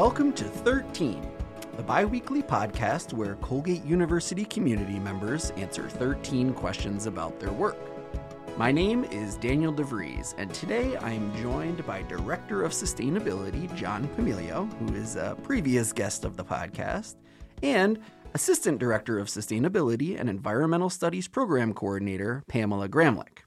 welcome to 13, the bi weekly podcast where Colgate University community members answer 13 questions about their work. My name is Daniel DeVries, and today I am joined by Director of Sustainability John Pumilio, who is a previous guest of the podcast, and Assistant Director of Sustainability and Environmental Studies Program Coordinator Pamela Gramlich.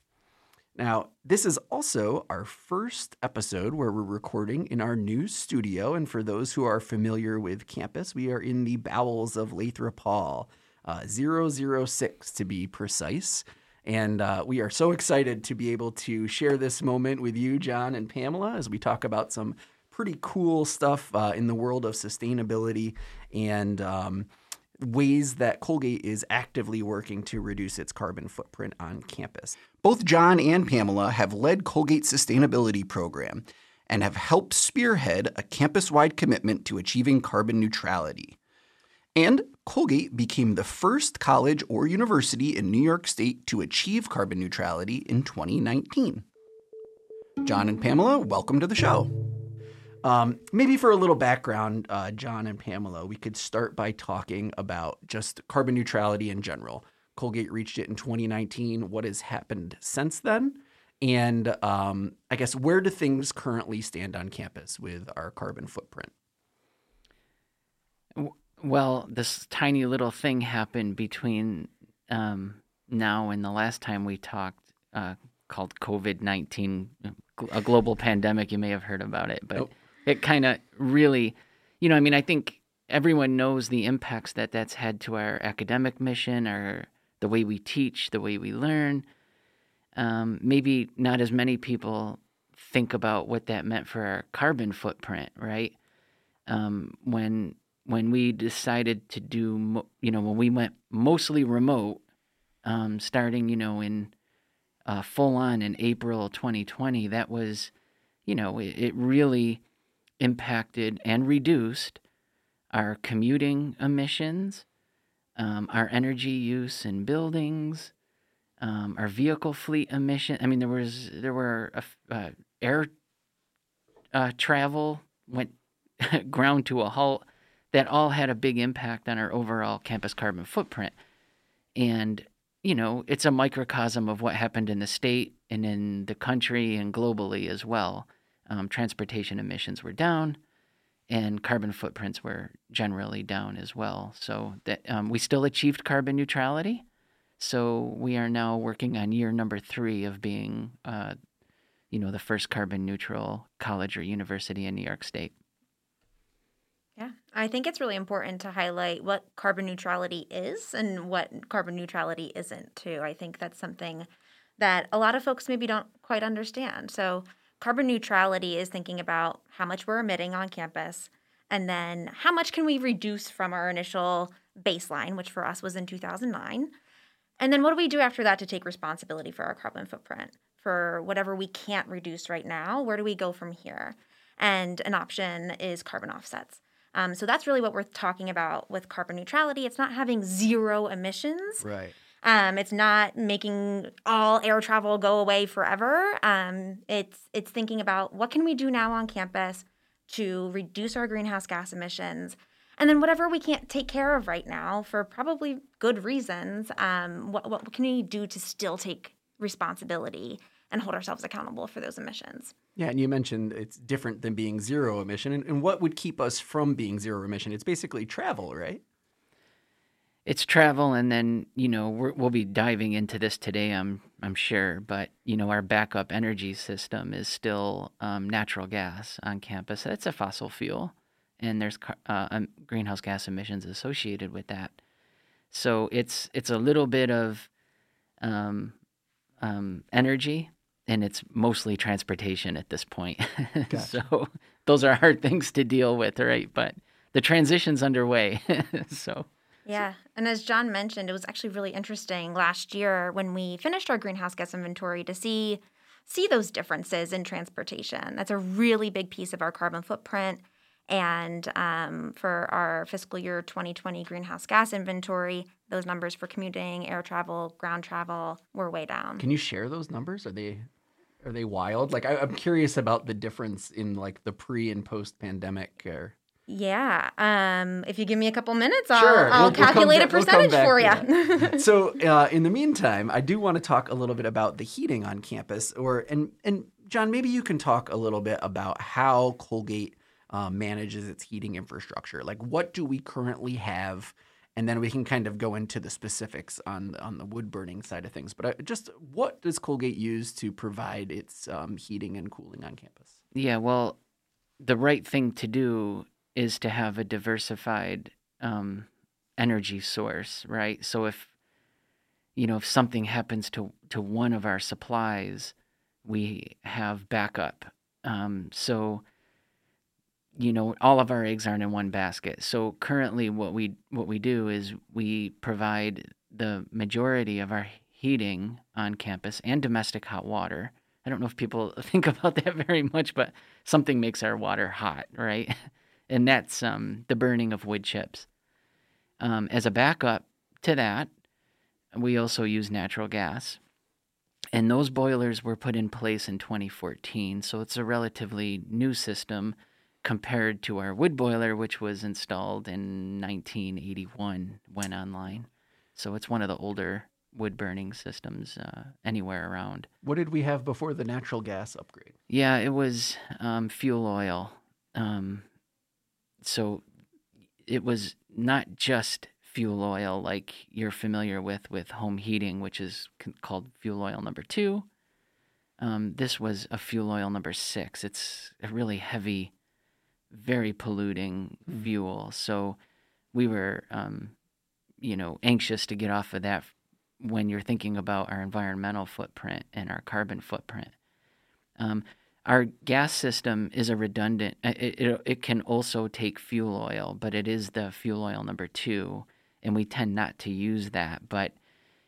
Now, this is also our first episode where we're recording in our new studio. And for those who are familiar with campus, we are in the bowels of Lathrop Hall, uh, 006 to be precise. And uh, we are so excited to be able to share this moment with you, John and Pamela, as we talk about some pretty cool stuff uh, in the world of sustainability and um, ways that Colgate is actively working to reduce its carbon footprint on campus. Both John and Pamela have led Colgate's sustainability program and have helped spearhead a campus wide commitment to achieving carbon neutrality. And Colgate became the first college or university in New York State to achieve carbon neutrality in 2019. John and Pamela, welcome to the show. Um, maybe for a little background, uh, John and Pamela, we could start by talking about just carbon neutrality in general. Colgate reached it in 2019. What has happened since then? And um, I guess where do things currently stand on campus with our carbon footprint? Well, this tiny little thing happened between um, now and the last time we talked, uh, called COVID 19, a global pandemic. You may have heard about it, but nope. It kind of really, you know, I mean, I think everyone knows the impacts that that's had to our academic mission, our the way we teach, the way we learn. Um, maybe not as many people think about what that meant for our carbon footprint, right? Um, when when we decided to do, you know, when we went mostly remote, um, starting, you know, in uh, full on in April 2020, that was, you know, it, it really impacted and reduced our commuting emissions, um, our energy use in buildings, um, our vehicle fleet emission. I mean, there was there were uh, air uh, travel went ground to a halt. That all had a big impact on our overall campus carbon footprint. And you know, it's a microcosm of what happened in the state and in the country and globally as well. Um, transportation emissions were down and carbon footprints were generally down as well. So that um, we still achieved carbon neutrality. So we are now working on year number three of being, uh, you know, the first carbon neutral college or university in New York State. Yeah, I think it's really important to highlight what carbon neutrality is and what carbon neutrality isn't, too. I think that's something that a lot of folks maybe don't quite understand. So, Carbon neutrality is thinking about how much we're emitting on campus and then how much can we reduce from our initial baseline, which for us was in 2009. And then what do we do after that to take responsibility for our carbon footprint? For whatever we can't reduce right now, where do we go from here? And an option is carbon offsets. Um, so that's really what we're talking about with carbon neutrality. It's not having zero emissions. Right. Um, it's not making all air travel go away forever. Um, it's it's thinking about what can we do now on campus to reduce our greenhouse gas emissions, and then whatever we can't take care of right now for probably good reasons. Um, what what can we do to still take responsibility and hold ourselves accountable for those emissions? Yeah, and you mentioned it's different than being zero emission, and, and what would keep us from being zero emission? It's basically travel, right? It's travel and then you know we will be diving into this today i'm i'm sure but you know our backup energy system is still um, natural gas on campus. That's a fossil fuel and there's uh, um, greenhouse gas emissions associated with that. So it's it's a little bit of um, um energy and it's mostly transportation at this point. Gotcha. so those are hard things to deal with right? But the transition's underway so yeah. And as John mentioned, it was actually really interesting last year when we finished our greenhouse gas inventory to see see those differences in transportation. That's a really big piece of our carbon footprint. And um, for our fiscal year 2020 greenhouse gas inventory, those numbers for commuting, air travel, ground travel were way down. Can you share those numbers? Are they are they wild? Like I, am curious about the difference in like the pre and post pandemic. Or Yeah. Um, if you give me a couple minutes, I'll, Sure. I'll We'll- we'll come calculate ba- a we'll percentage for you. so uh, in the meantime, I do want to talk a little bit about the heating on campus, or and and John, maybe you can talk a little bit about how Colgate uh, manages its heating infrastructure. Like, what do we currently have, and then we can kind of go into the specifics on on the wood burning side of things. But I, just what does Colgate use to provide its um, heating and cooling on campus? Yeah, well, the right thing to do is to have a diversified um, energy source, right? So if you know if something happens to to one of our supplies, we have backup. Um, so you know all of our eggs aren't in one basket. So currently, what we what we do is we provide the majority of our heating on campus and domestic hot water. I don't know if people think about that very much, but something makes our water hot, right? And that's um, the burning of wood chips. Um, as a backup to that, we also use natural gas. And those boilers were put in place in 2014, so it's a relatively new system compared to our wood boiler, which was installed in 1981, went online. So it's one of the older wood burning systems uh, anywhere around. What did we have before the natural gas upgrade? Yeah, it was um, fuel oil. Um, so it was not just fuel oil like you're familiar with with home heating, which is c- called fuel oil number two. Um, this was a fuel oil number six. It's a really heavy, very polluting fuel. So we were, um, you know, anxious to get off of that when you're thinking about our environmental footprint and our carbon footprint. Um, our gas system is a redundant. uh, It, it it can also take fuel oil, but it is the fuel oil number two, and we tend not to use that. But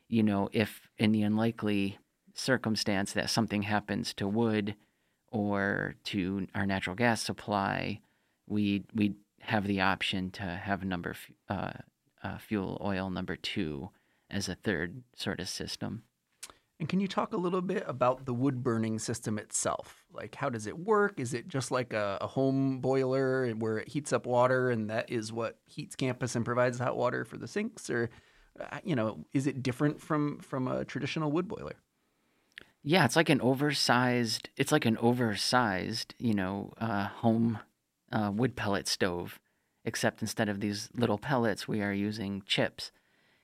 you know, if in the unlikely circumstance that something happens to wood or to our natural gas supply, we we have the option to have number uh, uh, fuel oil number two as a third sort of system. And can you talk a little bit about the wood burning system itself? Like, how does it work? Is it just like a, a home boiler where it heats up water and that is what heats campus and provides hot water for the sinks? Or, uh, you know, is it different from, from a traditional wood boiler? Yeah, it's like an oversized. It's like an oversized, you know, uh, home uh, wood pellet stove, except instead of these little pellets, we are using chips.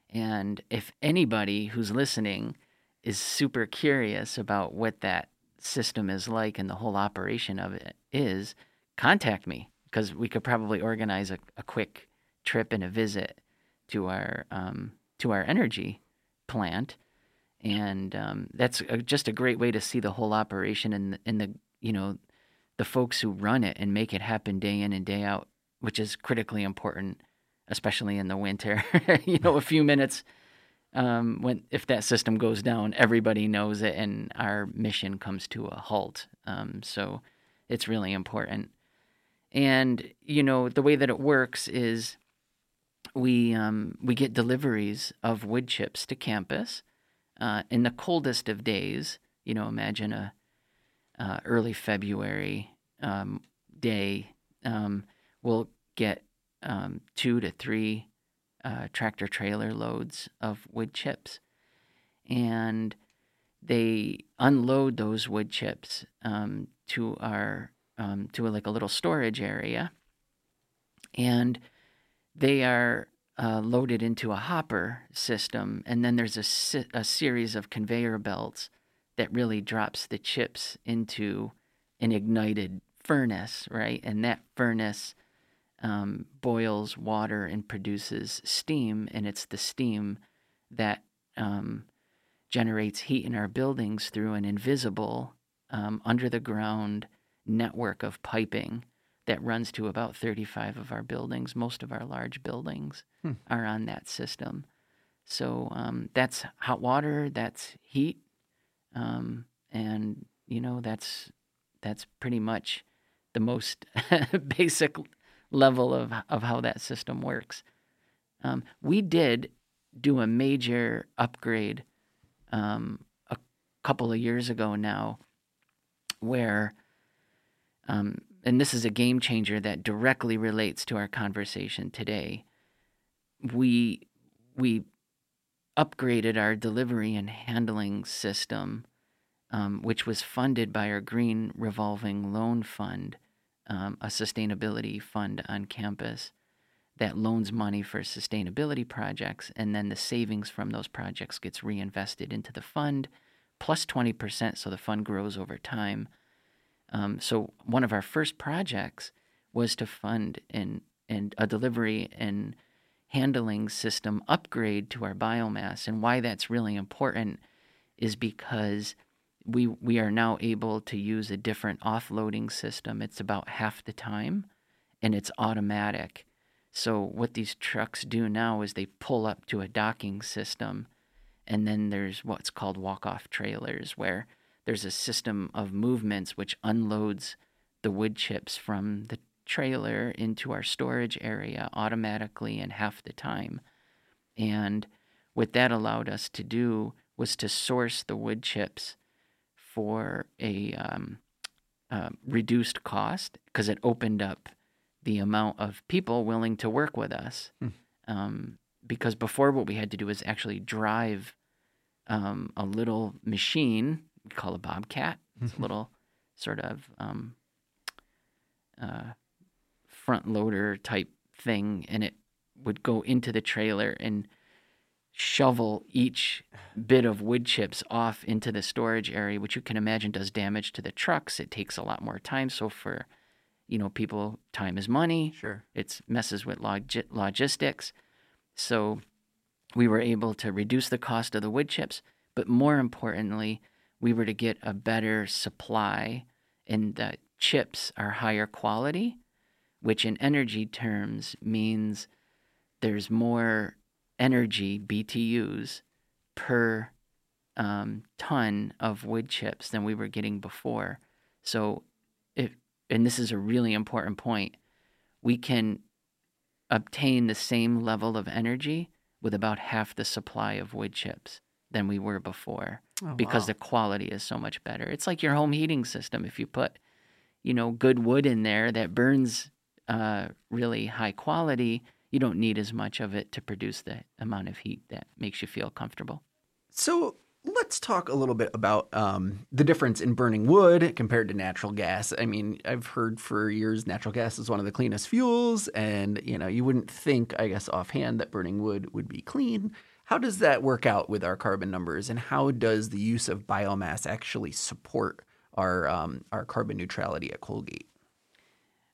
And if anybody who's listening is super curious about what that system is like and the whole operation of it is, contact me because we could probably organize a, a quick trip and a visit to our um, to our energy plant and um, that's a, just a great way to see the whole operation and and the you know the folks who run it and make it happen day in and day out, which is critically important, especially in the winter. you know, a few minutes um, when if that system goes down, everybody knows it, and our mission comes to a halt. Um, so it's really important. And you know, the way that it works is we um, we get deliveries of wood chips to campus uh, in the coldest of days. You know, imagine a uh, early February um, day. Um, we'll get um, two to three uh, tractor trailer loads of wood chips, and they unload those wood chips um, to our um, to a, like a little storage area, and they are uh, loaded into a hopper system, and then there's a, se- a series of conveyor belts that really drops the chips into an ignited furnace, right? And that furnace um, boils water and produces steam, and it's the steam that um, generates heat in our buildings through an invisible, um, under the ground network of piping that runs to about 35 of our buildings. Most of our large buildings Hmm. are on that system. So um, that's hot water, that's heat, um, and you know that's that's pretty much the most basic level of of how that system works. Um, we did do a major upgrade um, a couple of years ago now, where um, and this is a game changer that directly relates to our conversation today. We we upgraded our delivery and handling system, um, which was funded by our Green Revolving Loan Fund, um, a sustainability fund on campus that loans money for sustainability projects, and then the savings from those projects gets reinvested into the fund, plus 20%, so the fund grows over time. Um, so one of our first projects was to fund an, an, a delivery and handling system upgrade to our biomass. And why that's really important is because we we are now able to use a different offloading system. It's about half the time and it's automatic. So what these trucks do now is they pull up to a docking system and then there's what's called walk-off trailers where there's a system of movements which unloads the wood chips from the trailer into our storage area automatically in half the time. And what that allowed us to do was to source the wood chips for a um, uh, reduced cost because it opened up the amount of people willing to work with us. Hmm. Um, because before, what we had to do was actually drive um, a little machine we call a bobcat. It's a little sort of um, uh, front loader type thing, and it would go into the trailer and shovel each bit of wood chips off into the storage area, which you can imagine does damage to the trucks. It takes a lot more time. So for you know people, time is money. Sure, it messes with log- logistics. So we were able to reduce the cost of the wood chips, but more importantly, we were to get a better supply, and the chips are higher quality which in energy terms means there's more energy, BTUs, per um, ton of wood chips than we were getting before. So, if, and this is a really important point, we can obtain the same level of energy with about half the supply of wood chips than we were before oh, because wow. the quality is so much better. It's like your home heating system. If you put, you know, good wood in there that burns uh, really high quality, you don't need as much of it to produce the amount of heat that makes you feel comfortable. So let's talk a little bit about um, the difference in burning wood compared to natural gas. I mean, I've heard for years natural gas is one of the cleanest fuels, and you know, you wouldn't think, I guess, offhand that burning wood would be clean. How does that work out with our carbon numbers, and how does the use of biomass actually support our um, our carbon neutrality at Colgate?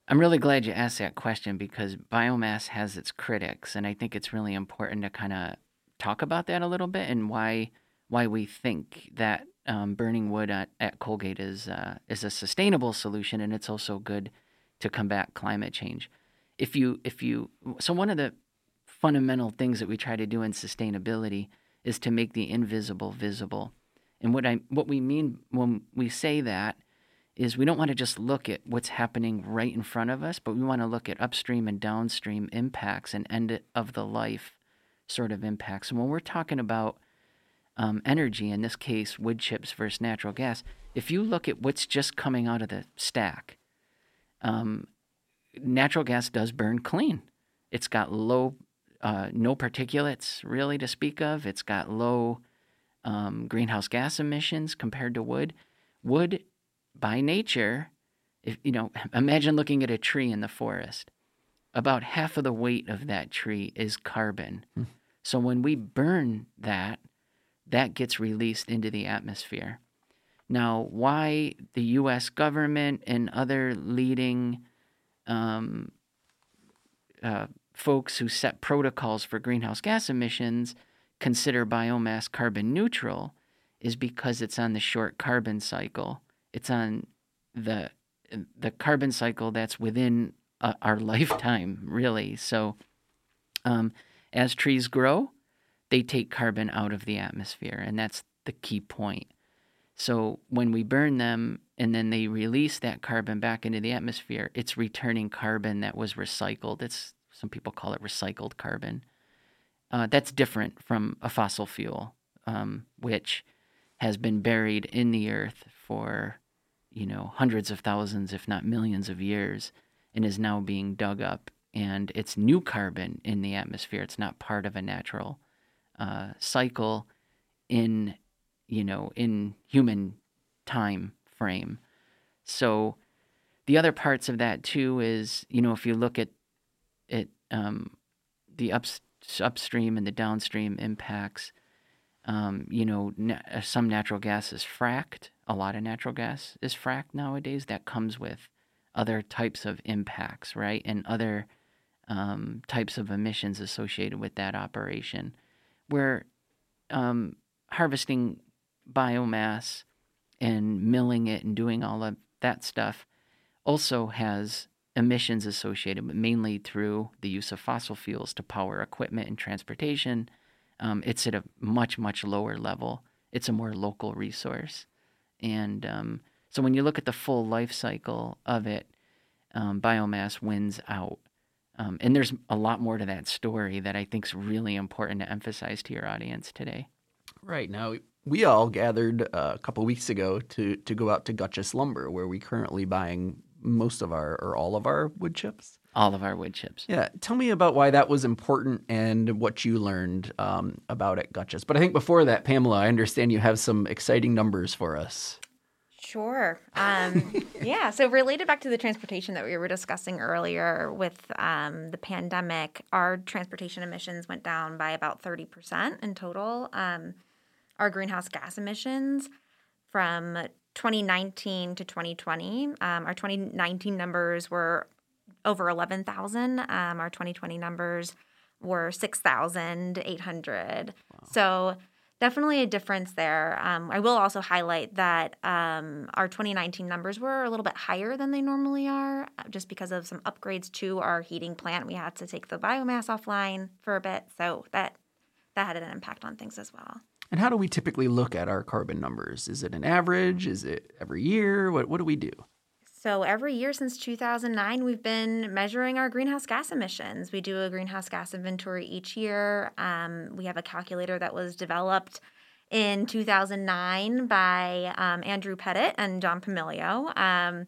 I'm really glad you asked that question because biomass has its critics, and I think it's really important to kind of talk about that a little bit and why why we think that um, burning wood at, at Colgate is uh, is a sustainable solution, and it's also good to combat climate change. If you if you so one of the fundamental things that we try to do in sustainability is to make the invisible visible, and what I what we mean when we say that is we don't want to just look at what's happening right in front of us, but we want to look at upstream and downstream impacts and end of the life sort of impacts. And when we're talking about um, energy, in this case, wood chips versus natural gas, if you look at what's just coming out of the stack, um, natural gas does burn clean. It's got low, uh, no particulates really to speak of. It's got low um, greenhouse gas emissions compared to wood. Wood by nature, if you know, imagine looking at a tree in the forest. About half of the weight of that tree is carbon. Hmm. So when we burn that, that gets released into the atmosphere. Now, why the U.S. government and other leading um, uh, folks who set protocols for greenhouse gas emissions consider biomass carbon neutral is because it's on the short carbon cycle it's on the the carbon cycle that's within uh, our lifetime, really. So, um, as trees grow, they take carbon out of the atmosphere, and that's the key point. So, when we burn them and then they release that carbon back into the atmosphere, it's returning carbon that was recycled. It's some people call it recycled carbon. Uh, that's different from a fossil fuel, um, which has been buried in the earth for you know, hundreds of thousands, if not millions of years, and is now being dug up. And it's new carbon in the atmosphere. It's not part of a natural uh, cycle in, you know, in human time frame. So the other parts of that too is, you know, if you look at it, um, the ups, upstream and the downstream impacts, um, you know, na- some natural gas is fracked. A lot of natural gas is fracked nowadays. That comes with other types of impacts, right? And other um, types of emissions associated with that operation. Where um, harvesting biomass and milling it and doing all of that stuff also has emissions associated, but mainly through the use of fossil fuels to power equipment and transportation. Um, it's at a much, much lower level. It's a more local resource. And um, so when you look at the full life cycle of it, um, biomass wins out. Um, and there's a lot more to that story that I think is really important to emphasize to your audience today. Right now, we all gathered uh, a couple weeks ago to to go out to Gutchess Lumber, where we're currently buying most of our or all of our wood chips. All of our wood chips. Yeah, tell me about why that was important and what you learned um, about it, Gutchess. But I think before that, Pamela, I understand you have some exciting numbers for us. Sure. Um, yeah. So, related back to the transportation that we were discussing earlier with um, the pandemic, our transportation emissions went down by about 30% in total. Um, our greenhouse gas emissions from 2019 to 2020, um, our 2019 numbers were over 11,000. Um, our 2020 numbers were 6,800. Wow. So, definitely a difference there. Um, I will also highlight that um, our 2019 numbers were a little bit higher than they normally are, uh, just because of some upgrades to our heating plant. We had to take the biomass offline for a bit, so that that had an impact on things as well. And how do we typically look at our carbon numbers? Is it an average? Is it every year? What what do we do? So every year since 2009, we've been measuring our greenhouse gas emissions. We do a greenhouse gas inventory each year. Um, we have a calculator that was developed in 2009 by um, Andrew Pettit and John Pumilio. Um,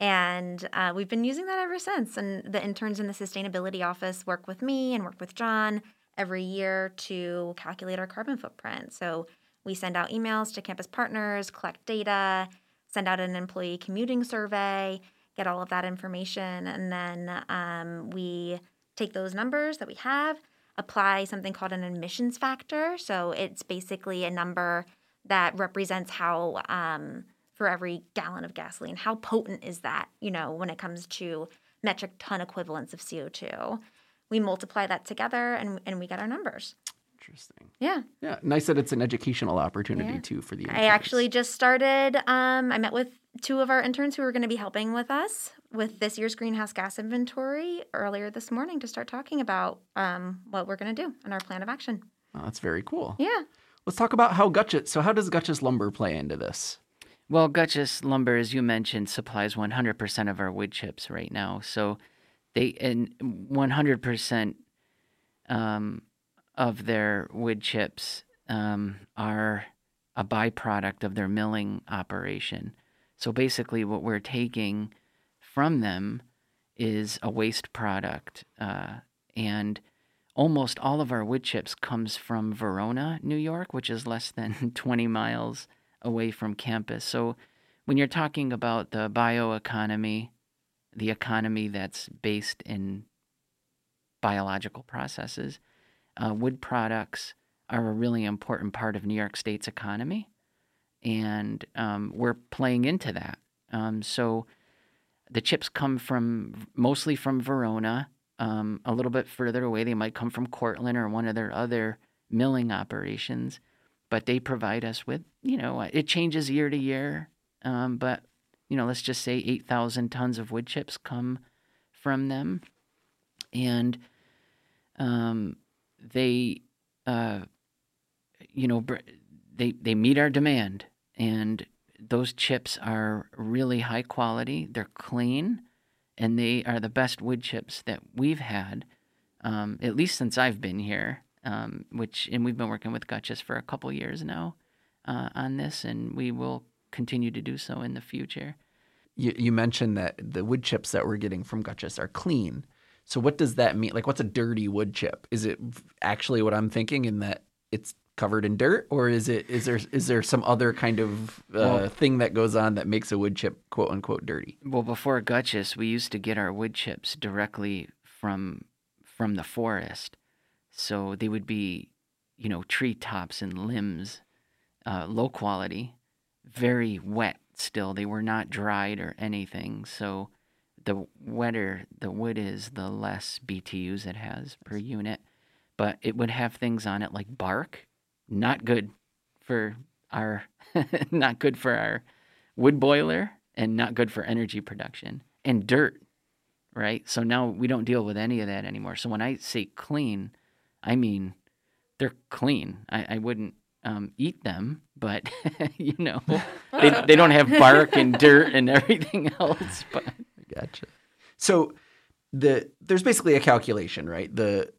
and uh, we've been using that ever since. And the interns in the sustainability office work with me and work with John every year to calculate our carbon footprint. So we send out emails to campus partners, collect data, send out an employee commuting survey, get all of that information, and then um, we take those numbers that we have, apply something called an emissions factor. So it's basically a number that represents how, um, for every gallon of gasoline, how potent is that, you know, when it comes to metric ton equivalents of CO2. We multiply that together and, and we get our numbers. Interesting. Yeah. Yeah. Nice that it's an educational opportunity yeah. too for the. Interns. I actually just started. Um, I met with two of our interns who are going to be helping with us with this year's greenhouse gas inventory earlier this morning to start talking about um, what we're going to do and our plan of action. Oh, that's very cool. Yeah. Let's talk about how Gutchess. So, how does Gutchess Lumber play into this? Well, Gutchess Lumber, as you mentioned, supplies 100% of our wood chips right now. So, they and 100% um, of their wood chips um, are a byproduct of their milling operation. So basically, what we're taking from them is a waste product, uh, and almost all of our wood chips comes from Verona, New York, which is less than 20 miles away from campus. So when you're talking about the bioeconomy, the economy that's based in biological processes, uh, wood products are a really important part of New York State's economy, and um, we're playing into that. Um, so the chips come from mostly from Verona. Um, a little bit further away, they might come from Cortland or one of their other milling operations, but they provide us with, you know, it changes year to year, um, but you know, let's just say 8,000 tons of wood chips come from them. And um, they, uh, you know, they they meet our demand, and those chips are really high quality. They're clean, and they are the best wood chips that we've had, um, at least since I've been here. Um, which and we've been working with Gutchess for a couple years now uh, on this, and we will continue to do so in the future. you, you mentioned that the wood chips that we're getting from Gutchess are clean. So what does that mean? Like, what's a dirty wood chip? Is it actually what I'm thinking in that it's covered in dirt, or is it is there is there some other kind of uh, Well- thing that goes on that makes a wood chip quote unquote dirty? Well, before Gutchess, we used to get our wood chips directly from from the forest, so they would be, you know, tree tops and limbs, uh, low quality, very wet. Still, they were not dried or anything. So, the wetter the wood is, the less BTUs it has per unit. But it would have things on it like bark, not good for our, not good for our wood boiler and not good for energy production and dirt right? So now we don't deal with any of that anymore. So when i say clean i mean they're clean. I, I wouldn't um, eat them but you know they, they don't have bark and dirt and everything else but Gotcha. So the there's basically a calculation, right? The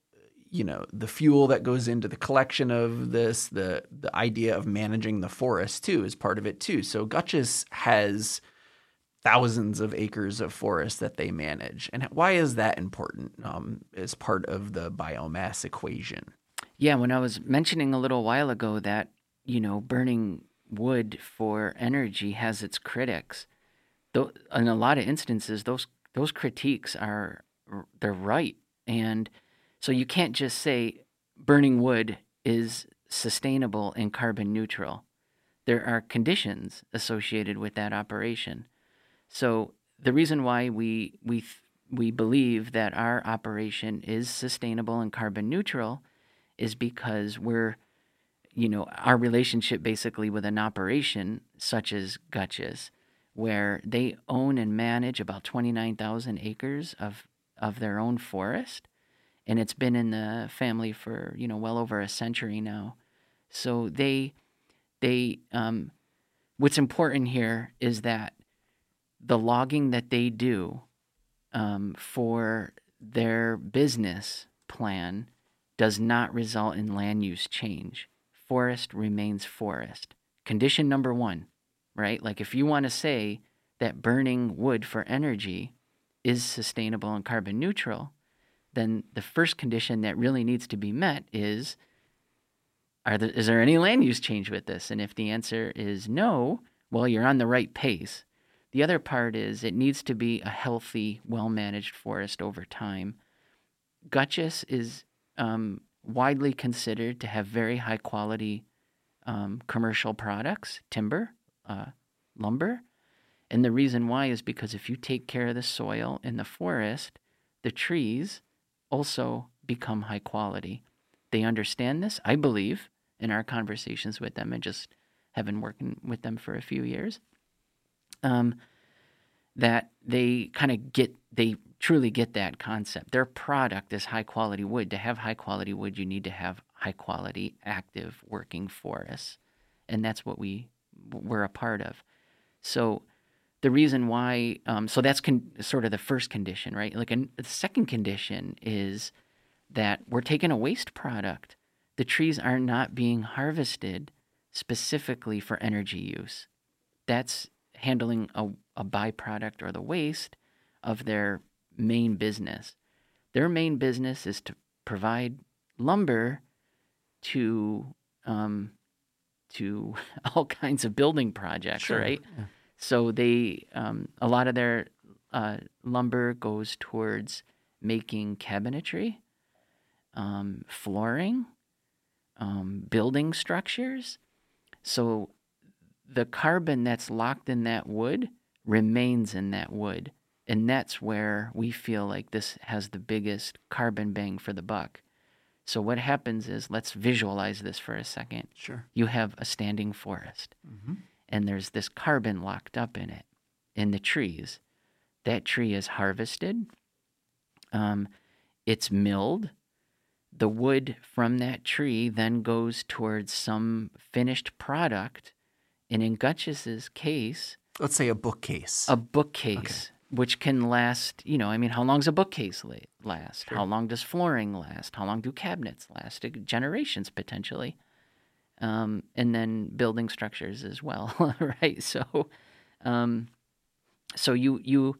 you know the fuel that goes into the collection of this, the the idea of managing the forest too is part of it too. So Gutchess has thousands of acres of forest that they manage, and why is that important um, as part of the biomass equation? Yeah, when I was mentioning a little while ago that, you know, burning wood for energy has its critics. In a lot of instances those those critiques are they're right. And so you can't just say burning wood is sustainable and carbon neutral. There are conditions associated with that operation. So the reason why we we we believe that our operation is sustainable and carbon neutral is because we're, you know, our relationship basically with an operation such as Gutchess, where they own and manage about 29,000 acres of, of their own forest. And it's been in the family for, you know, well over a century now. So they, they, um, what's important here is that the logging that they do um, for their business plan does not result in land use change. Forest remains forest. Condition number one, right? Like if you want to say that burning wood for energy is sustainable and carbon neutral, then the first condition that really needs to be met is are there, is there any land use change with this? And if the answer is no, well, you're on the right pace. The other part is it needs to be a healthy, well managed forest over time. Gutchess is um, widely considered to have very high quality um, commercial products, timber, uh, lumber. And the reason why is because if you take care of the soil in the forest, the trees also become high quality. They understand this, I believe, in our conversations with them and just have been working with them for a few years. Um, that they kind of get, they truly get that concept. Their product is high quality wood. To have high quality wood, you need to have high quality, active, working forests, and that's what we we're a part of. So the reason why, um, so that's con- sort of the first condition, right? Like an, the second condition is that we're taking a waste product. The trees are not being harvested specifically for energy use. That's handling a, a byproduct or the waste of their main business. Their main business is to provide lumber to um, to all kinds of building projects, Sure, right? yeah. So they um, a lot of their uh, lumber goes towards making cabinetry, um, flooring, um, building structures. So the carbon that's locked in that wood remains in that wood. And that's where we feel like this has the biggest carbon bang for the buck. So, what happens is let's visualize this for a second. Sure. You have a standing forest, Mhm. and there's this carbon locked up in it, in the trees. That tree is harvested, um, it's milled. The wood from that tree then goes towards some finished product. And in Gutchess's case, Let's say a bookcase. a bookcase, which can last, you know, I mean, how long does a bookcase last? Sure. How long does flooring last? How long do cabinets last? Generations potentially. Um, and then building structures as well, right? So, um, So you you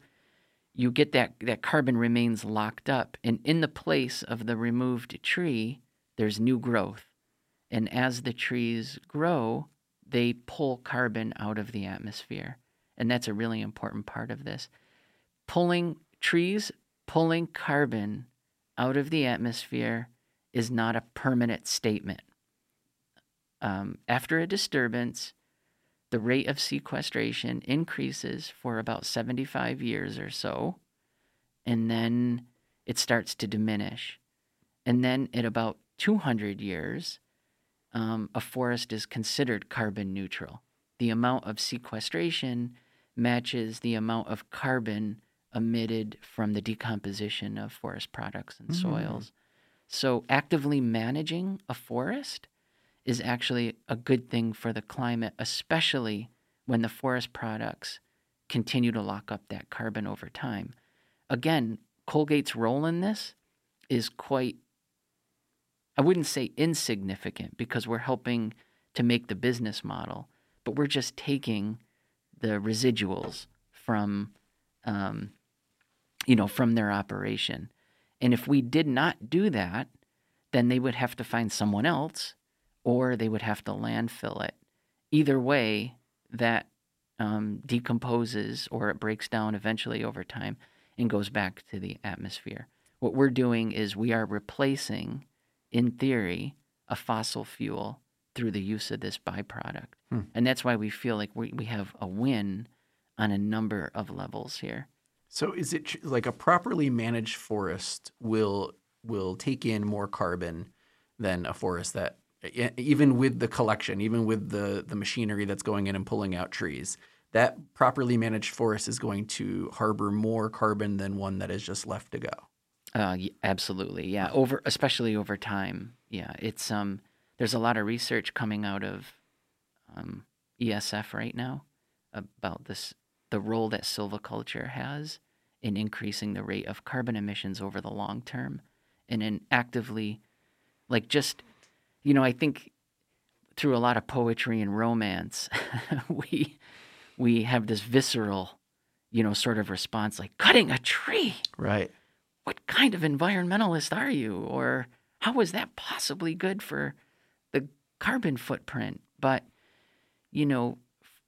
you get that that carbon remains locked up, and in the place of the removed tree, there's new growth, and as the trees grow, they pull carbon out of the atmosphere, and that's a really important part of this. Pulling trees pulling carbon out of the atmosphere is not a permanent statement. Um, after a disturbance, the rate of sequestration increases for about 75 years or so, and then it starts to diminish. And then at about 200 years, um, a forest is considered carbon neutral. The amount of sequestration matches the amount of carbon emitted from the decomposition of forest products and mm-hmm. soils. So, actively managing a forest is actually a good thing for the climate, especially when the forest products continue to lock up that carbon over time. Again, Colgate's role in this is quite, I wouldn't say insignificant because we're helping to make the business model, but we're just taking the residuals from, um, you know, from their operation. And if we did not do that, then they would have to find someone else or they would have to landfill it. Either way, that um, decomposes or it breaks down eventually over time and goes back to the atmosphere. What we're doing is we are replacing, in theory, a fossil fuel through the use of this byproduct. Hmm. And that's why we feel like we, we have a win on a number of levels here. So is it like a properly managed forest will will take in more carbon than a forest that even with the collection, even with the the machinery that's going in and pulling out trees, that properly managed forest is going to harbor more carbon than one that is just left to go. Uh, absolutely, yeah. Over especially over time, yeah. It's um, there's a lot of research coming out of um, ESF right now about this the role that silviculture has in increasing the rate of carbon emissions over the long term, and in actively, like just you know, I think through a lot of poetry and romance, we we have this visceral, you know, sort of response like cutting a tree. Right. What kind of environmentalist are you? Or how is that possibly good for the carbon footprint? But, you know,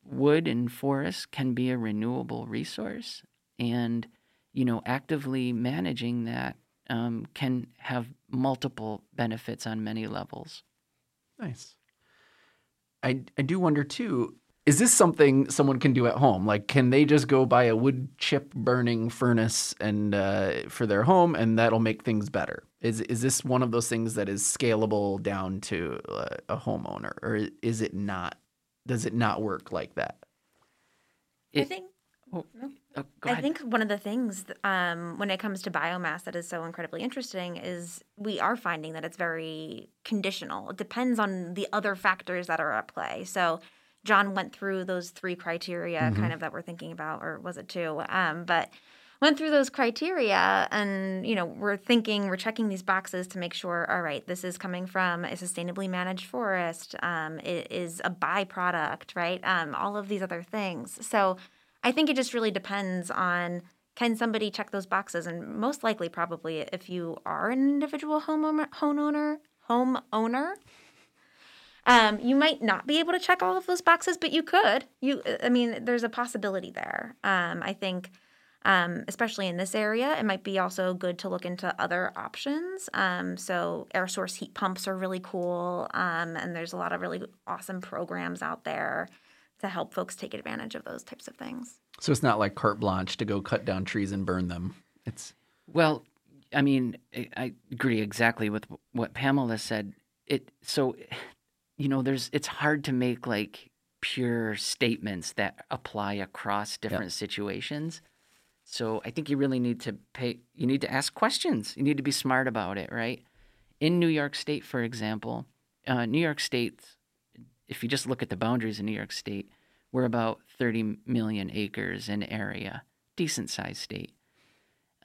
wood and forests can be a renewable resource. And, you know, actively managing that um, can have multiple benefits on many levels. Nice. I I do wonder too. Is this something someone can do at home? Like, can they just go buy a wood chip burning furnace and uh, for their home, and that'll make things better? Is is this one of those things that is scalable down to uh, a homeowner, or is it not? Does it not work like that? It, I think. Oh, no. Oh, I think one of the things um, when it comes to biomass that is so incredibly interesting is we are finding that it's very conditional. It depends on the other factors that are at play. So John went through those three criteria, mm-hmm. kind of that we're thinking about, or was it two? Um, but went through those criteria and you know we're thinking we're checking these boxes to make sure all right this is coming from a sustainably managed forest um, it is a byproduct right um, all of these other things so I think it just really depends on can somebody check those boxes? And most likely probably if you are an individual homeowner homeowner homeowner um, you might not be able to check all of those boxes but you could. You i mean there's a possibility there. Um, i think um, especially in this area it might be also good to look into other options. Um, so air source heat pumps are really cool um, and there's a lot of really awesome programs out there to help folks take advantage of those types of things. So it's not like carte blanche to go cut down trees and burn them. It's well, I mean, I agree exactly with what Pamela said. It so, you know, there's it's hard to make like pure statements that apply across different yep. situations. So I think you really need to pay. You need to ask questions. You need to be smart about it, right? In New York State, for example, uh, New York State if you just look at the boundaries of New York State, we're about 30 million acres in area, decent sized state.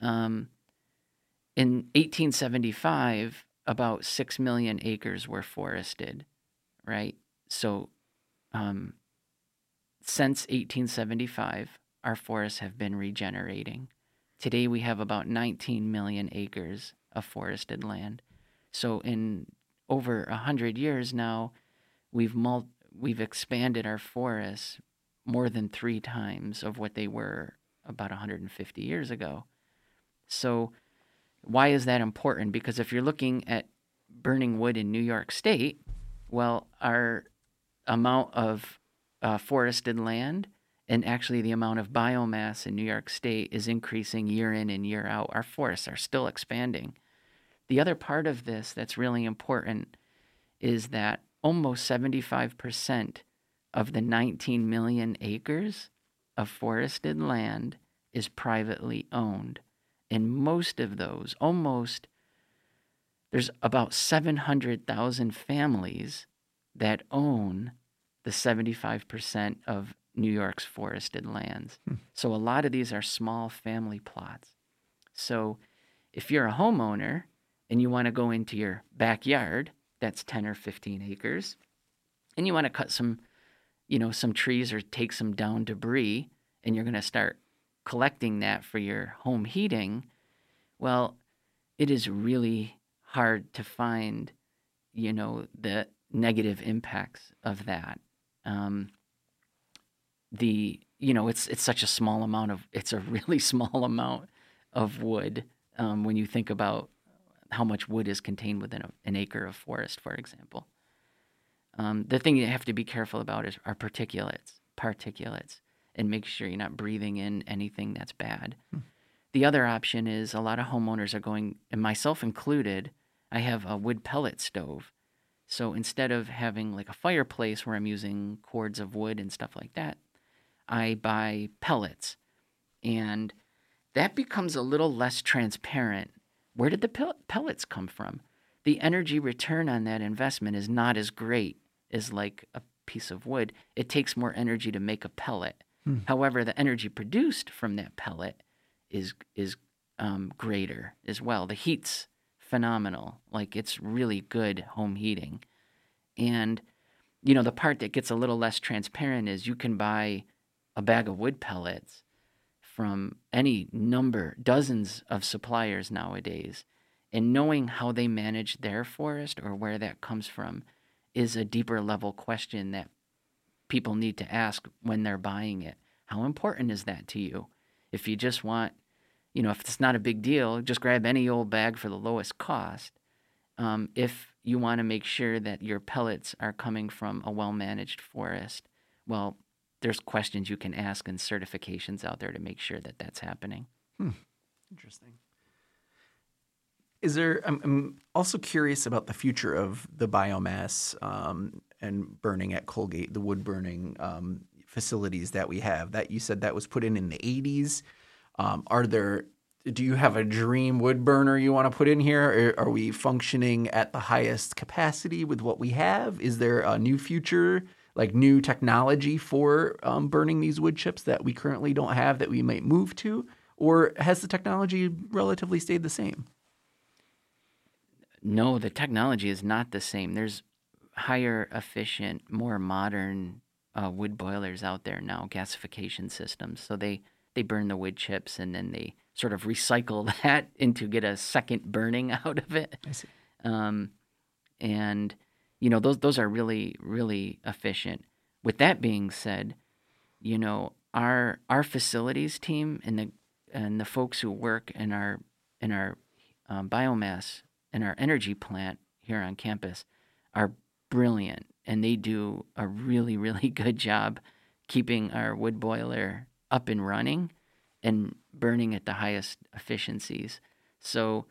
Um, in 1875, about 6 million acres were forested, right? So um, since 1875, our forests have been regenerating. Today we have about 19 million acres of forested land. So in over 100 years now, we've mul- we've expanded our forests more than 3 times of what they were about 150 years ago. So why is that important? Because if you're looking at burning wood in New York State, well, our amount of uh, forested land and actually the amount of biomass in New York State is increasing year in and year out. Our forests are still expanding. The other part of this that's really important is that almost 75% of the 19 million acres of forested land is privately owned. And most of those, almost, there's about 700,000 families that own the 75% of New York's forested lands. Hmm. So a lot of these are small family plots. So if you're a homeowner and you want to go into your backyard, that's 10 or 15 acres, and you want to cut some, you know, some trees or take some down debris, and you're going to start collecting that for your home heating, well, it is really hard to find, you know, the negative impacts of that. Um, the you know it's it's such a small amount of it's a really small amount of wood um, when you think about how much wood is contained within a, an acre of forest, for example. Um, the thing you have to be careful about is are particulates, particulates, and make sure you're not breathing in anything that's bad. Hmm. The other option is a lot of homeowners are going, and myself included. I have a wood pellet stove, so instead of having like a fireplace where I'm using cords of wood and stuff like that, I buy pellets. And that becomes a little less transparent. Where did the pellets come from? The energy return on that investment is not as great as like a piece of wood. It takes more energy to make a pellet. Hmm. However, the energy produced from that pellet is is um, greater as well. The heat's phenomenal. Like it's really good home heating. And you know, the part that gets a little less transparent is you can buy a bag of wood pellets from any number, dozens of suppliers nowadays. And knowing how they manage their forest or where that comes from is a deeper level question that people need to ask when they're buying it. How important is that to you? If you just want, you know, if it's not a big deal, just grab any old bag for the lowest cost. Um, if you want to make sure that your pellets are coming from a well managed forest, well, there's questions you can ask and certifications out there to make sure that that's happening. Hmm. Interesting. Is there? I'm, I'm, also curious about the future of the biomass um, and burning at Colgate, the wood burning um, facilities that we have. That you said that was put in in the 80s. Um, are there? Do you have a dream wood burner you want to put in here? Or are we functioning at the highest capacity with what we have? Is there a new future like new technology for um, burning these wood chips that we currently don't have that we might move to? Or has the technology relatively stayed the same? No, the technology is not the same. There's higher efficient, more modern uh, wood boilers out there now, gasification systems. So they, they burn the wood chips and then they sort of recycle that into get a second burning out of it. I see. Um, and you know those those are really really efficient. With that being said, you know our our facilities team and the and the folks who work in our in our um, biomass and our energy plant here on campus are brilliant and they do a really really good job keeping our wood boiler up and running and burning at the highest efficiencies. So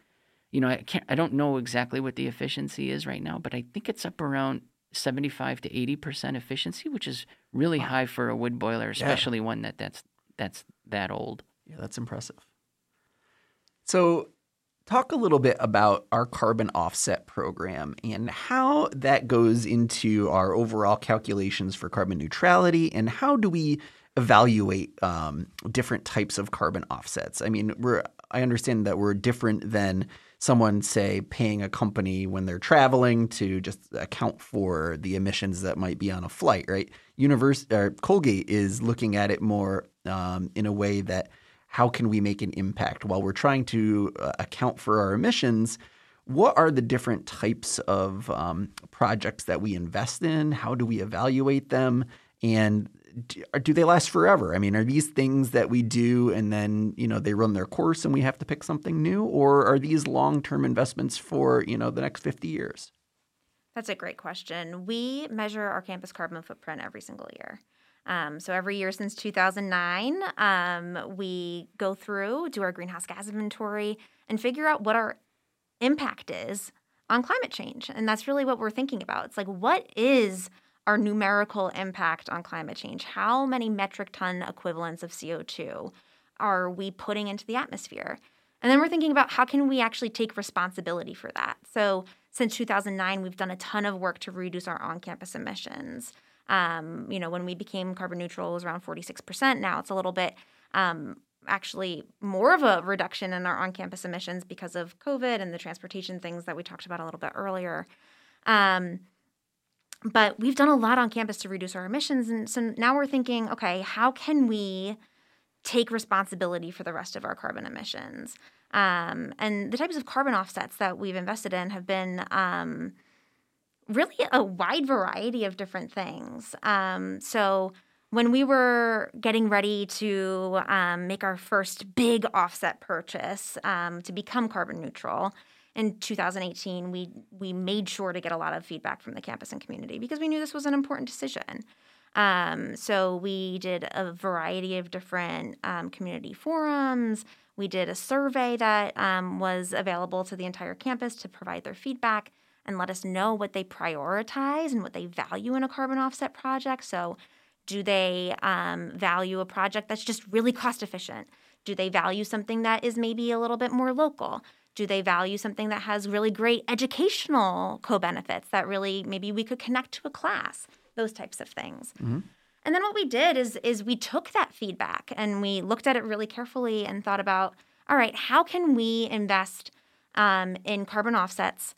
you know, I can't, I don't know exactly what the efficiency is right now, but I think it's up around 75 to 80% efficiency, which is really wow. high for a wood boiler, especially yeah. one that that's, that's that old. Yeah, that's impressive. So, talk a little bit about our carbon offset program and how that goes into our overall calculations for carbon neutrality and how do we evaluate um, different types of carbon offsets. I mean, we're I understand that we're different than someone say paying a company when they're traveling to just account for the emissions that might be on a flight, right? Universe or Colgate is looking at it more um, in a way that how can we make an impact while we're trying to uh, account for our emissions? What are the different types of um, projects that we invest in? How do we evaluate them? And do, they last forever? I mean, are these things that we do and then you know they run their course and we have to pick something new, or are these long-term investments for you know the next fifty years? That's a great question. We measure our campus carbon footprint every single year. Um, so every year since 2009, um, we go through, do our greenhouse gas inventory, and figure out what our impact is on climate change. And that's really what we're thinking about. It's like, what is our numerical impact on climate change? How many metric ton equivalents of CO2 are we putting into the atmosphere? And then we're thinking about how can we actually take responsibility for that. So since 2009, we've done a ton of work to reduce our on-campus emissions. Um, you know, when we became carbon neutral, it was around 46%. Now it's a little bit um, actually more of a reduction in our on-campus emissions because of COVID and the transportation things that we talked about a little bit earlier. Um, but we've done a lot on campus to reduce our emissions, and so now we're thinking, okay, how can we take responsibility for the rest of our carbon emissions. Um, and the types of carbon offsets that we've invested in have been um, really a wide variety of different things. Um, so when we were getting ready to um, make our first big offset purchase um, to become carbon neutral, in 2018, we we made sure to get a lot of feedback from the campus and community because we knew this was an important decision. Um, so we did a variety of different um, community forums. We did a survey that um, was available to the entire campus to provide their feedback and let us know what they prioritize and what they value in a carbon offset project. So, do they um, value a project that's just really cost efficient? Do they value something that is maybe a little bit more local? Do they value something that has really great educational co benefits that really maybe we could connect to a class? those types of things. Mm-hmm. And then what we did is is we took that feedback and we looked at it really carefully and thought about, all right, how can we invest um, in carbon offsets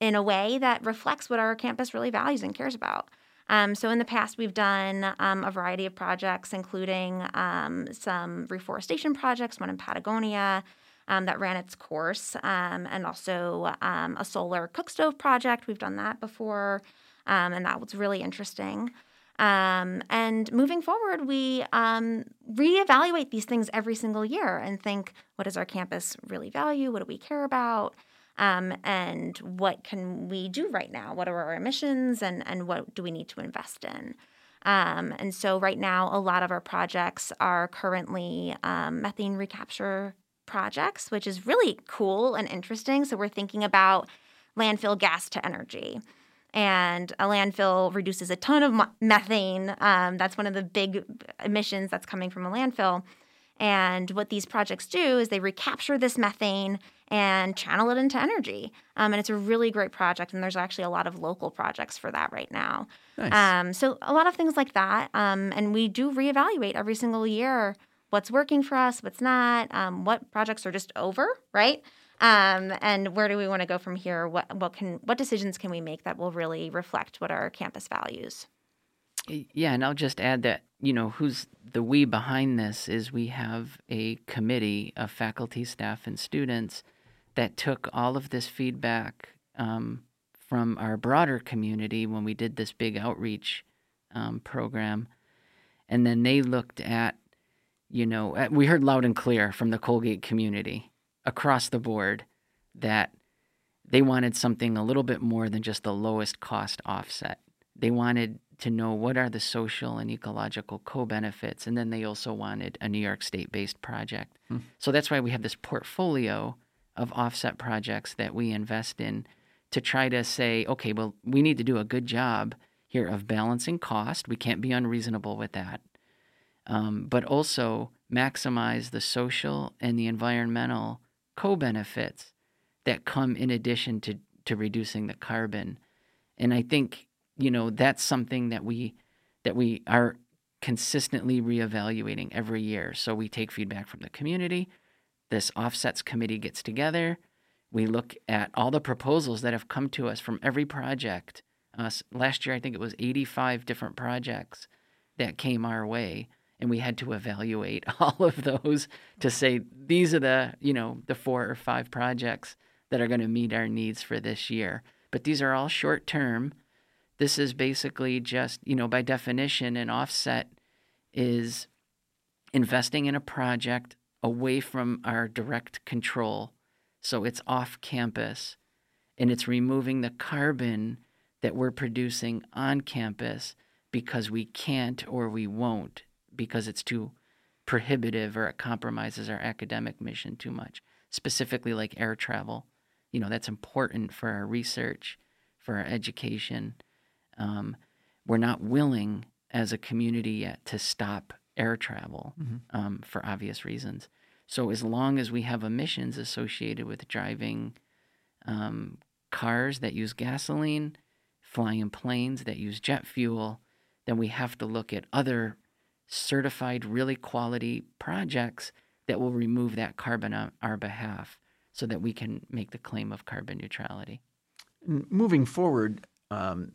in a way that reflects what our campus really values and cares about? Um, so in the past, we've done um, a variety of projects, including um, some reforestation projects, one in Patagonia. Um, that ran its course, um, and also um, a solar cook stove project. We've done that before um, and that was really interesting. Um, and moving forward, we reevaluate these things every single year and think, what does our campus really value? What do we care about? Um, and what can we do right now? What are our emissions, and and what do we need to invest in? Um, and so, right now, a lot of our projects are currently um, methane recapture projects, which is really cool and interesting. So, we're thinking about landfill gas to energy and a landfill reduces a ton of methane. Um, that's one of the big emissions that's coming from a landfill. And what these projects do is they recapture this methane and channel it into energy. Um, and it's a really great project. And there's actually a lot of local projects for that right now. Nice. Um, so a lot of things like that. Um, and we do reevaluate every single year what's working for us, what's not, um, what projects are just over, right? Um, and where do we want to go from here? What what can what decisions can we make that will really reflect what our campus values? Yeah, and I'll just add that you know who's the we behind this is we have a committee of faculty, staff, and students that took all of this feedback um, from our broader community when we did this big outreach um, program, and then they looked at you know we heard loud and clear from the Colgate community across the board that they wanted something a little bit more than just the lowest cost offset. They wanted to know what are the social and ecological co-benefits and then they also wanted a New York state based project. Hmm. So that's why we have this portfolio of offset projects that we invest in to try to say, okay, well, we need to do a good job here of balancing cost. We can't be unreasonable with that. Um, but also maximize the social and the environmental co-benefits that come in addition to to reducing the carbon. And I think, you know, that's something that we that we are consistently reevaluating every year. So we take feedback from the community. This offsets committee gets together. We look at all the proposals that have come to us from every project. Uh, last year, I think it was 85 different projects that came our way and we had to evaluate all of those to say these are the you know the four or five projects that are going to meet our needs for this year. But these are all short term this is basically just you know by definition an offset is investing in a project away from our direct control. So it's off campus and it's removing the carbon that we're producing on campus because we can't or we won't because it's too prohibitive or it compromises our academic mission too much. Specifically, like air travel, you know, that's important for our research, for our education. Um, we're not willing as a community yet to stop air travel mm-hmm. um, for obvious reasons. So, as long as we have emissions associated with driving um, cars that use gasoline, flying planes that use jet fuel, then we have to look at other certified, really quality projects that will remove that carbon on our behalf so that we can make the claim of carbon neutrality. Moving forward, um,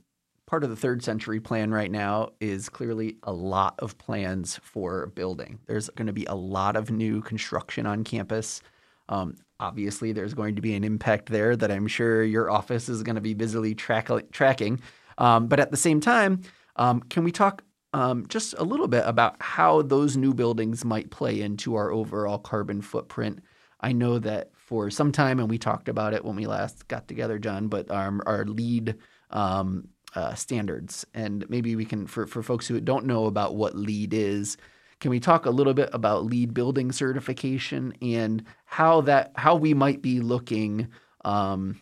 part of the third century plan right now is clearly a lot of plans for building. There's going to be a lot of new construction on campus. Um, obviously, there's going to be an impact there that I'm sure your office is going to be busily track- tracking. Um, but at the same time, um, can we talk um, just a little bit about how those new buildings might play into our overall carbon footprint? I know that for some time, and we talked about it when we last got together, John, but our, our LEED um, uh, standards, and maybe we can, for, for folks who don't know about what LEED is, can we talk a little bit about LEED building certification and how that how we might be looking um,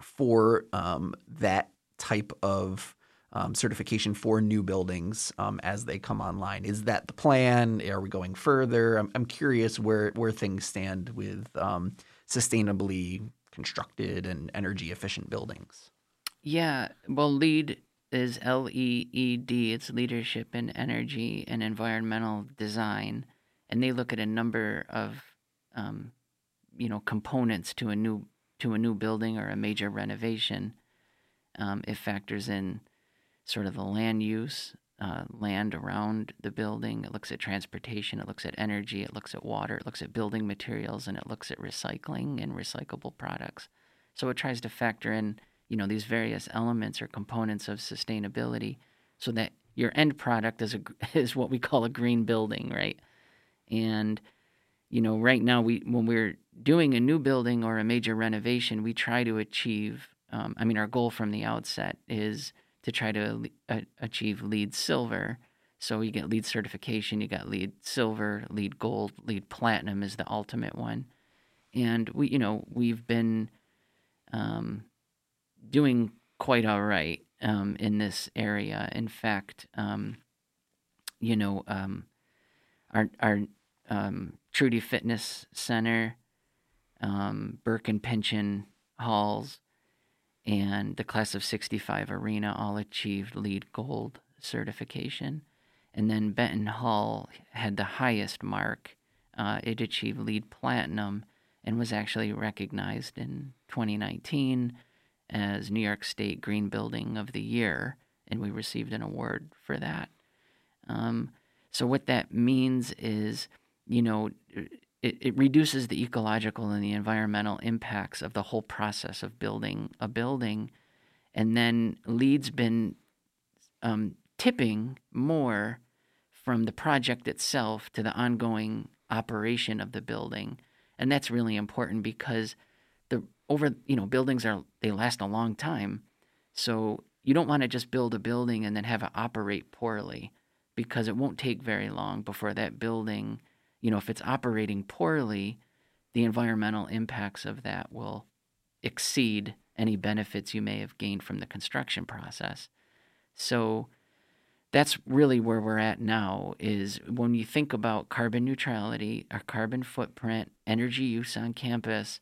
for um, that type of um, certification for new buildings um, as they come online. Is that the plan? Are we going further? I'm, I'm curious where where things stand with um, sustainably constructed and energy efficient buildings. Yeah, well, LEED is L E E D. It's leadership in energy and environmental design, and they look at a number of um, you know components to a new to a new building or a major renovation. Um, it factors in sort of the land use, uh, land around the building. It looks at transportation. It looks at energy. It looks at water. It looks at building materials, and it looks at recycling and recyclable products. So it tries to factor in, you know, these various elements or components of sustainability, so that your end product is a is what we call a green building, right? And you know, right now we when we're doing a new building or a major renovation, we try to achieve. Um, I mean, our goal from the outset is to try to achieve LEED silver. So you get LEED certification, you got LEED silver, LEED gold, LEED platinum is the ultimate one. And we, you know, we've been um, doing quite all right um, in this area. In fact, um, you know, um, our our um, Trudy Fitness Center, um, Burke and Pinchin halls, and the class of 65 arena all achieved LEED gold certification. And then benton hall had the highest mark. Uh, it achieved LEED platinum and was actually recognized in 2019 as new york state green building of the year and we received an award for that. Um, so what that means is you know it, it reduces the ecological and the environmental impacts of the whole process of building a building. And then LEED's been um, tipping more from the project itself to the ongoing operation of the building. And that's really important because the over you know buildings are they last a long time. So you don't want to just build a building and then have it operate poorly because it won't take very long before that building you know, if it's operating poorly, the environmental impacts of that will exceed any benefits you may have gained from the construction process. So that's really where we're at now is when you think about carbon neutrality, our carbon footprint, energy use on campus,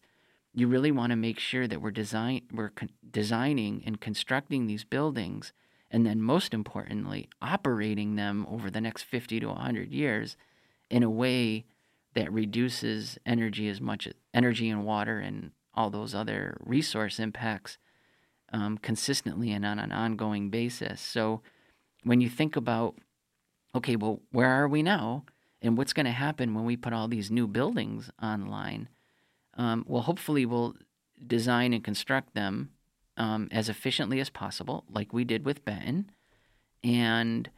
you really want to make sure that we're design we're con- designing and constructing these buildings and then most importantly operating them over the next 50 to 100 years in a way that reduces energy as much energy and water and all those other resource impacts um, consistently and on an ongoing basis. So when you think about okay, well, where are we now? And what's going to happen when we put all these new buildings online? Um, well, hopefully, we'll design and construct them um, as efficiently as possible, like we did with Benton, and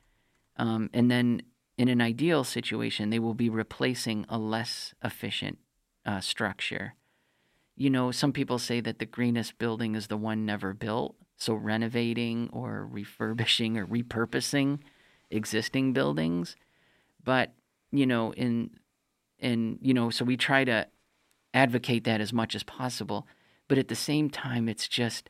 um, and then in an ideal situation, they will be replacing a less efficient uh, structure. You know, some people say that the greenest building is the one never built. So renovating or refurbishing or repurposing existing buildings, but you know, in in you know, so we try to advocate that as much as possible, but at the same time, it's just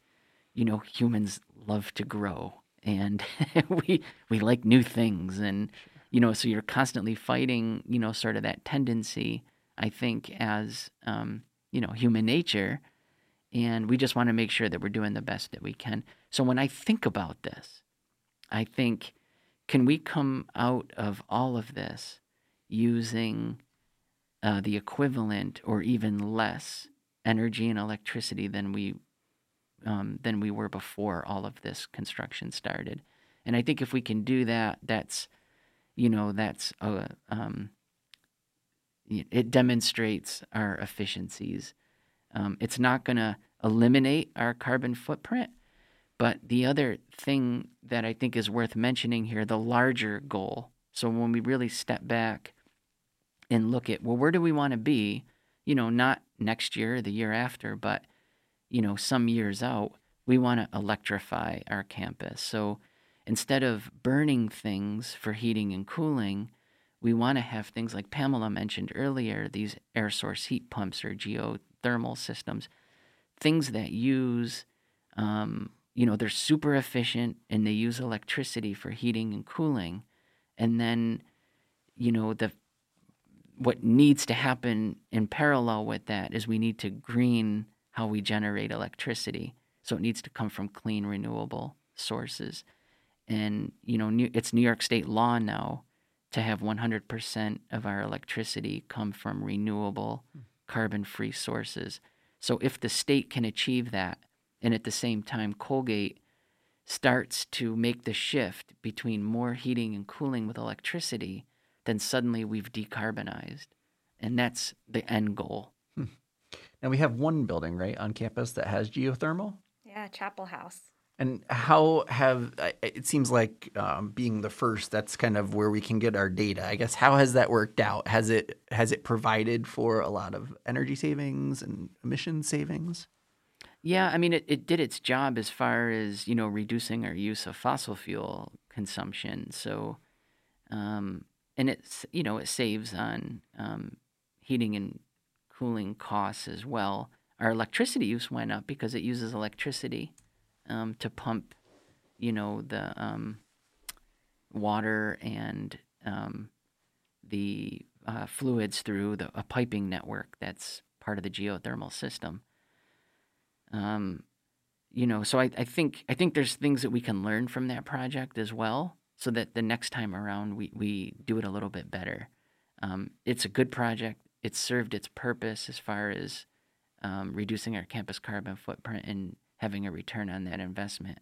you know, humans love to grow and we we like new things and you know so you're constantly fighting you know sort of that tendency i think as um, you know human nature and we just want to make sure that we're doing the best that we can so when i think about this i think can we come out of all of this using uh, the equivalent or even less energy and electricity than we um, than we were before all of this construction started. And I think if we can do that, that's, you know, that's a, um, it demonstrates our efficiencies. Um, it's not going to eliminate our carbon footprint, but the other thing that I think is worth mentioning here, the larger goal. So when we really step back and look at, well, where do we want to be? You know, not next year the year after, but you know, some years out, we want to electrify our campus. So instead of burning things for heating and cooling, we want to have things like Pamela mentioned earlier, these air source heat pumps or geothermal systems, things that use, um, you know, they're super efficient and they use electricity for heating and cooling. And then, you know, the what needs to happen in parallel with that is we need to green how we generate electricity. So it needs to come from clean, renewable sources. And, you know, New, it's New York State law now to have 100% of our electricity come from renewable, mm. carbon free sources. So if the state can achieve that, and at the same time, Colgate starts to make the shift between more heating and cooling with electricity, then suddenly we've decarbonized. And that's the end goal. And we have one building, right, on campus that has geothermal. Yeah, Chapel House. And how have it seems like um, being the first? That's kind of where we can get our data. I guess how has that worked out? Has it has it provided for a lot of energy savings and emission savings? Yeah, I mean it, it did its job as far as you know reducing our use of fossil fuel consumption. So, um, and it's you know it saves on um, heating and cooling costs as well. Our electricity use went up because it uses electricity um, to pump, you know, the um, water and um, the uh, fluids through the, a piping network that's part of the geothermal system. Um, you know, so I, I think I think there's things that we can learn from that project as well, so that the next time around we, we do it a little bit better. Um, it's a good project it's served its purpose as far as um, reducing our campus carbon footprint and having a return on that investment.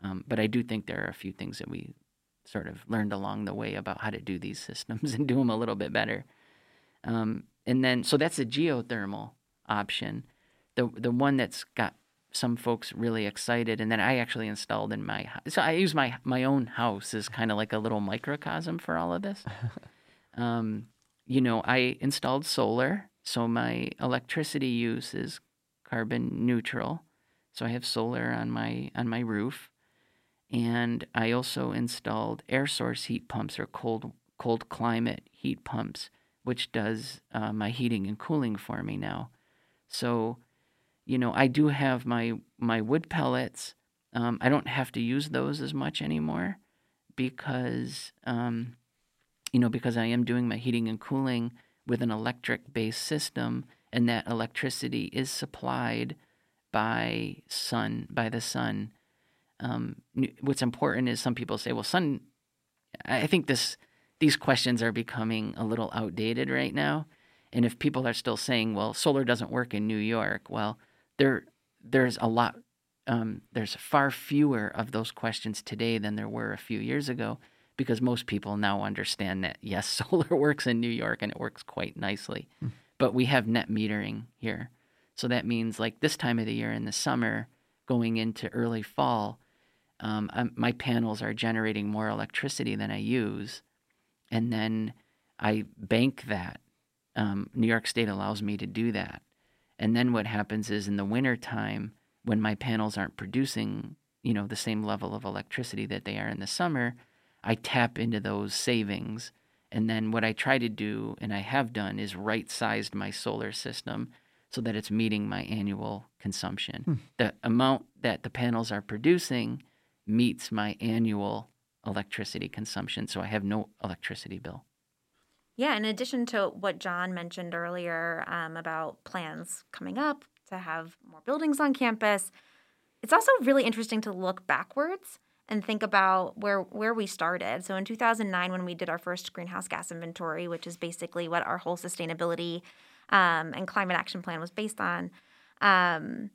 Um, but I do think there are a few things that we sort of learned along the way about how to do these systems and do them a little bit better. Um, and then, so that's a geothermal option. The the one that's got some folks really excited, and then I actually installed in my house so I use my my own house as kind of like a little microcosm for all of this. um, you know, I installed solar, so my electricity use is carbon neutral. So I have solar on my on my roof, and I also installed air source heat pumps or cold cold climate heat pumps, which does uh, my heating and cooling for me now. So, you know, I do have my my wood pellets. Um, I don't have to use those as much anymore because um, you know, because I am doing my heating and cooling with an electric based system, and that electricity is supplied by sun, by the sun. Um, what's important is some people say, well, sun, I think this, these questions are becoming a little outdated right now. And if people are still saying, well, solar doesn't work in New York, well, there, there's a lot, um, there's far fewer of those questions today than there were a few years ago because most people now understand that yes, solar works in New York and it works quite nicely. Mm. But we have net metering here. So that means like this time of the year in the summer, going into early fall, um, my panels are generating more electricity than I use. And then I bank that. Um, New York State allows me to do that. And then what happens is in the wintertime, when my panels aren't producing, you know, the same level of electricity that they are in the summer, I tap into those savings. And then what I try to do, and I have done, is right sized my solar system so that it's meeting my annual consumption. Hmm. The amount that the panels are producing meets my annual electricity consumption, so I have no electricity bill. Yeah, in addition to what John mentioned earlier um, about plans coming up to have more buildings on campus, it's also really interesting to look backwards and think about where where we started. So in 2009, when we did our first greenhouse gas inventory, which is basically what our whole sustainability um, and climate action plan was based on, um,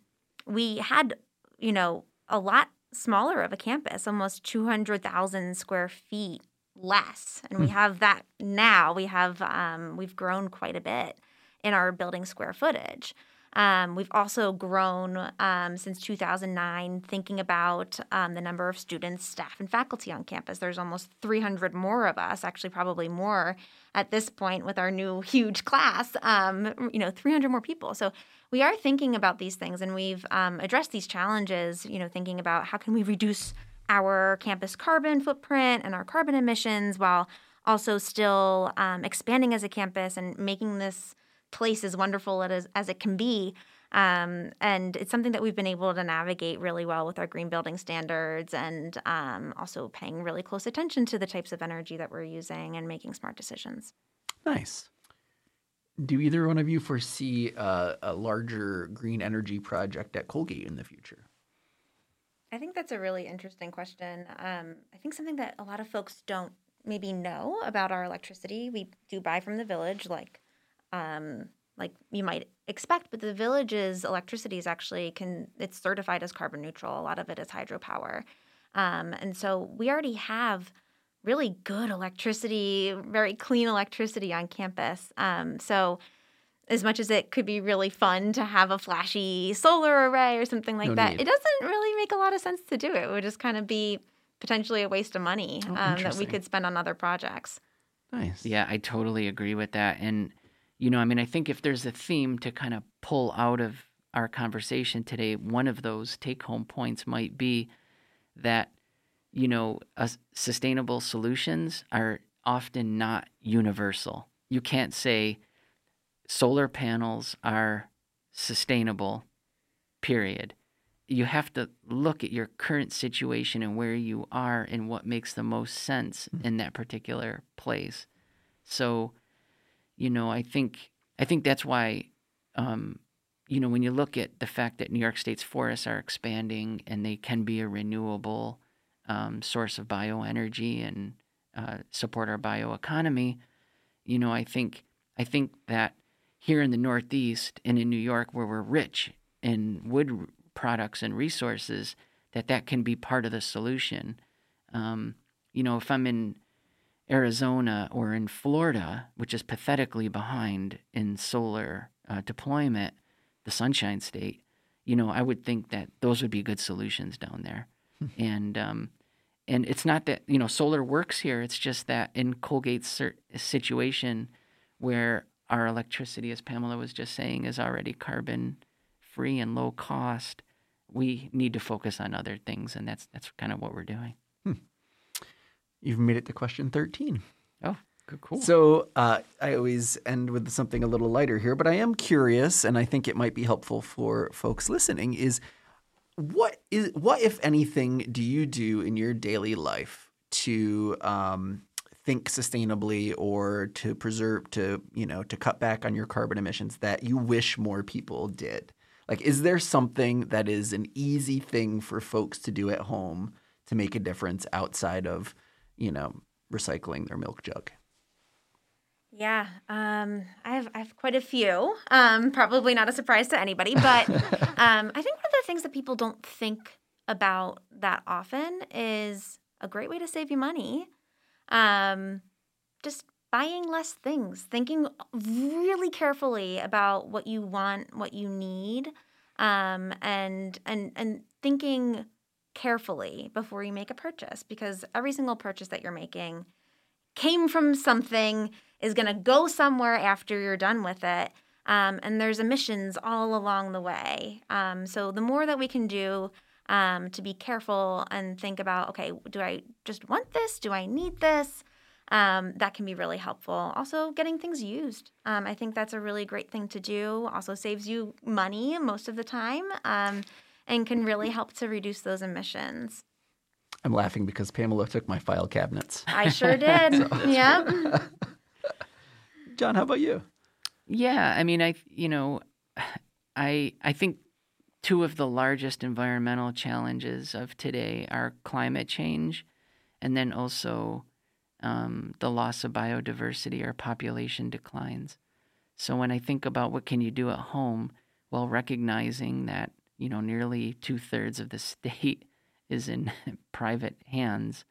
we had you know a lot smaller of a campus, almost 200,000 square feet less, and we hmm. have that now. We have um, we've grown quite a bit in our building square footage. Um, we've also grown um, since 2009, thinking about um, the number of students, staff, and faculty on campus. There's almost 300 more of us, actually, probably more at this point with our new huge class. Um, you know, 300 more people. So we are thinking about these things, and we've um, addressed these challenges. You know, thinking about how can we reduce our campus carbon footprint and our carbon emissions while also still um, expanding as a campus and making this place as wonderful as, as it can be. Um, and it's something that we've been able to navigate really well with our green building standards and um, also paying really close attention to the types of energy that we're using and making smart decisions. Nice. Do either one of you foresee a, a larger green energy project at Colgate in the future? I think that's a really interesting question. Um, I think something that a lot of folks don't maybe know about our electricity. We do buy from the village, like um, like you might expect, but the village's electricity is actually can it's certified as carbon neutral. A lot of it is hydropower, um, and so we already have really good electricity, very clean electricity on campus. Um, so as much as it could be really fun to have a flashy solar array or something like no that, need. it doesn't really make a lot of sense to do it. It would just kind of be potentially a waste of money oh, um, that we could spend on other projects. Nice. Yeah, I totally agree with that. And you know, I mean, I think if there's a theme to kind of pull out of our conversation today, one of those take home points might be that, you know, uh, sustainable solutions are often not universal. You can't say solar panels are sustainable, period. You have to look at your current situation and where you are and what makes the most sense hmm. in that particular place. So, you know, I think I think that's why, um, you know, when you look at the fact that New York State's forests are expanding and they can be a renewable um, source of bioenergy and uh, support our bioeconomy, you know, I think I think that here in the Northeast and in New York, where we're rich in wood products and resources, that that can be part of the solution. Um, you know, if I'm in Arizona or in Florida, which is pathetically behind in solar uh, deployment, the Sunshine State, you know, I would think that those would be good solutions down there. And um, and it's not that you know solar works here. It's just that in Colgate's situation, where our electricity, as Pamela was just saying, is already carbon free and low cost, we need to focus on other things, and that's that's kind of what we're doing. You've made it to question 13. Oh, good, cool. So uh, I always end with something a little lighter here, but I am curious, and I think it might be helpful for folks listening. Is what is what if anything do you do in your daily life to um, think sustainably or to preserve to you know to cut back on your carbon emissions that you wish more people did? Like, is there something that is an easy thing for folks to do at home to make a difference outside of you know, recycling their milk jug? Yeah, um, I have I have quite a few. Um, probably not a surprise to anybody, but um, I think one of the things that people don't think about that often is a great way to save you money. um, just buying less things, thinking really carefully about what you want, what you need, um, and and and thinking carefully before you make a purchase because every single purchase that you're making came from something is going to go somewhere after you're done with it um, and there's emissions all along the way um, so the more that we can do um, to be careful and think about okay do i just want this do i need this um, that can be really helpful. Also, getting things used. Um, I think that's a really great thing to do. Also, saves you money most of the time um, and can really help to reduce those emissions. I'm laughing because Pamela took my file cabinets. I sure did. yeah. John, how about you? Yeah, I mean, I you know, I I think two of the largest environmental challenges of today are climate change, and then also um, the loss of biodiversity or population declines. So when I think about what can you do at home, while recognizing that you know nearly two thirds of the state is in private hands,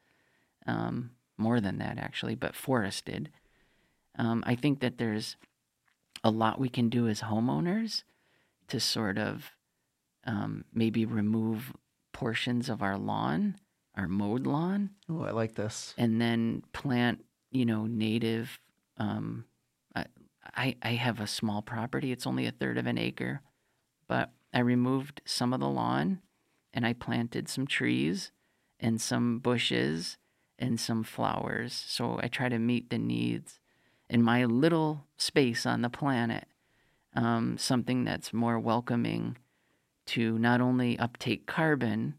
um, more than that actually, but forested. Um, I think that there's a lot we can do as homeowners to sort of um, maybe remove portions of our lawn our mowed lawn. Oh, I like this. And then plant, you know, native. Um, I I have a small property. It's only a third of an acre, but I removed some of the lawn, and I planted some trees, and some bushes, and some flowers. So I try to meet the needs in my little space on the planet. Um, something that's more welcoming to not only uptake carbon,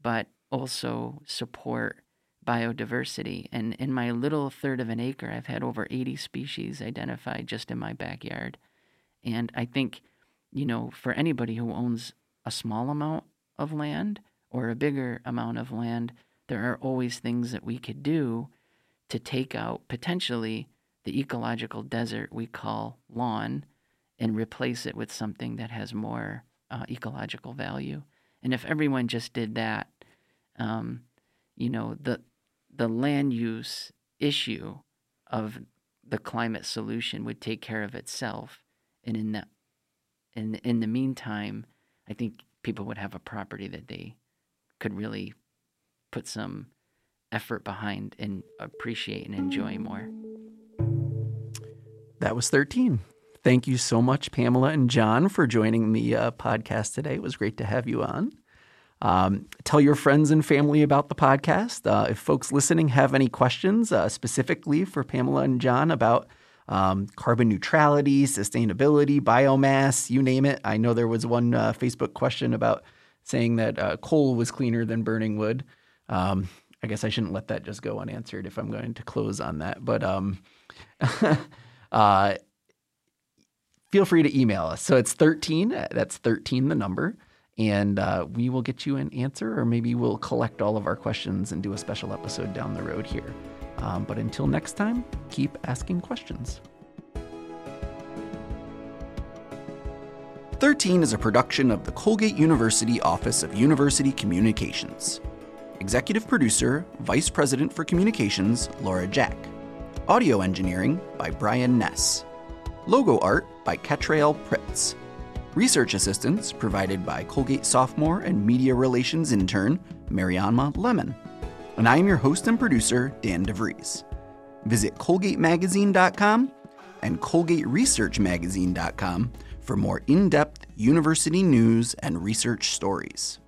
but also support biodiversity. And in my little third of an acre, I've had over 80 species identified just in my backyard. And I think, you know, for anybody who owns a small amount of land or a bigger amount of land, there are always things that we could do to take out potentially the ecological desert we call lawn and replace it with something that has more uh, ecological value. And if everyone just did that, um, you know, the the land use issue of the climate solution would take care of itself, and in the in in the meantime, I think people would have a property that they could really put some effort behind and appreciate and enjoy more. That was 13. Thank you so much, Pamela and John, for joining the uh, podcast today. It was great to have you on. Um, tell your friends and family about the podcast. Uh, if folks listening have any questions uh, specifically for Pamela and John about um, carbon neutrality, sustainability, biomass, you name it. I know there was one uh, Facebook question about saying that uh, coal was cleaner than burning wood. Um, I guess I shouldn't let that just go unanswered if I'm going to close on that. But um, uh, feel free to email us. So it's 13, uh, that's 13 the number and uh, we will get you an answer, or maybe we'll collect all of our questions and do a special episode down the road here. Um, but until next time, keep asking questions. 13 is a production of the Colgate University Office of University Communications. Executive producer, Vice President for Communications, Laura Jack. Audio engineering by Brian Ness. Logo art by Ketrail Pritz. Research assistance provided by Colgate sophomore and media relations intern Mariama Lemon. And I am your host and producer, Dan DeVries. Visit ColgateMagazine.com and ColgateResearchMagazine.com for more in depth university news and research stories.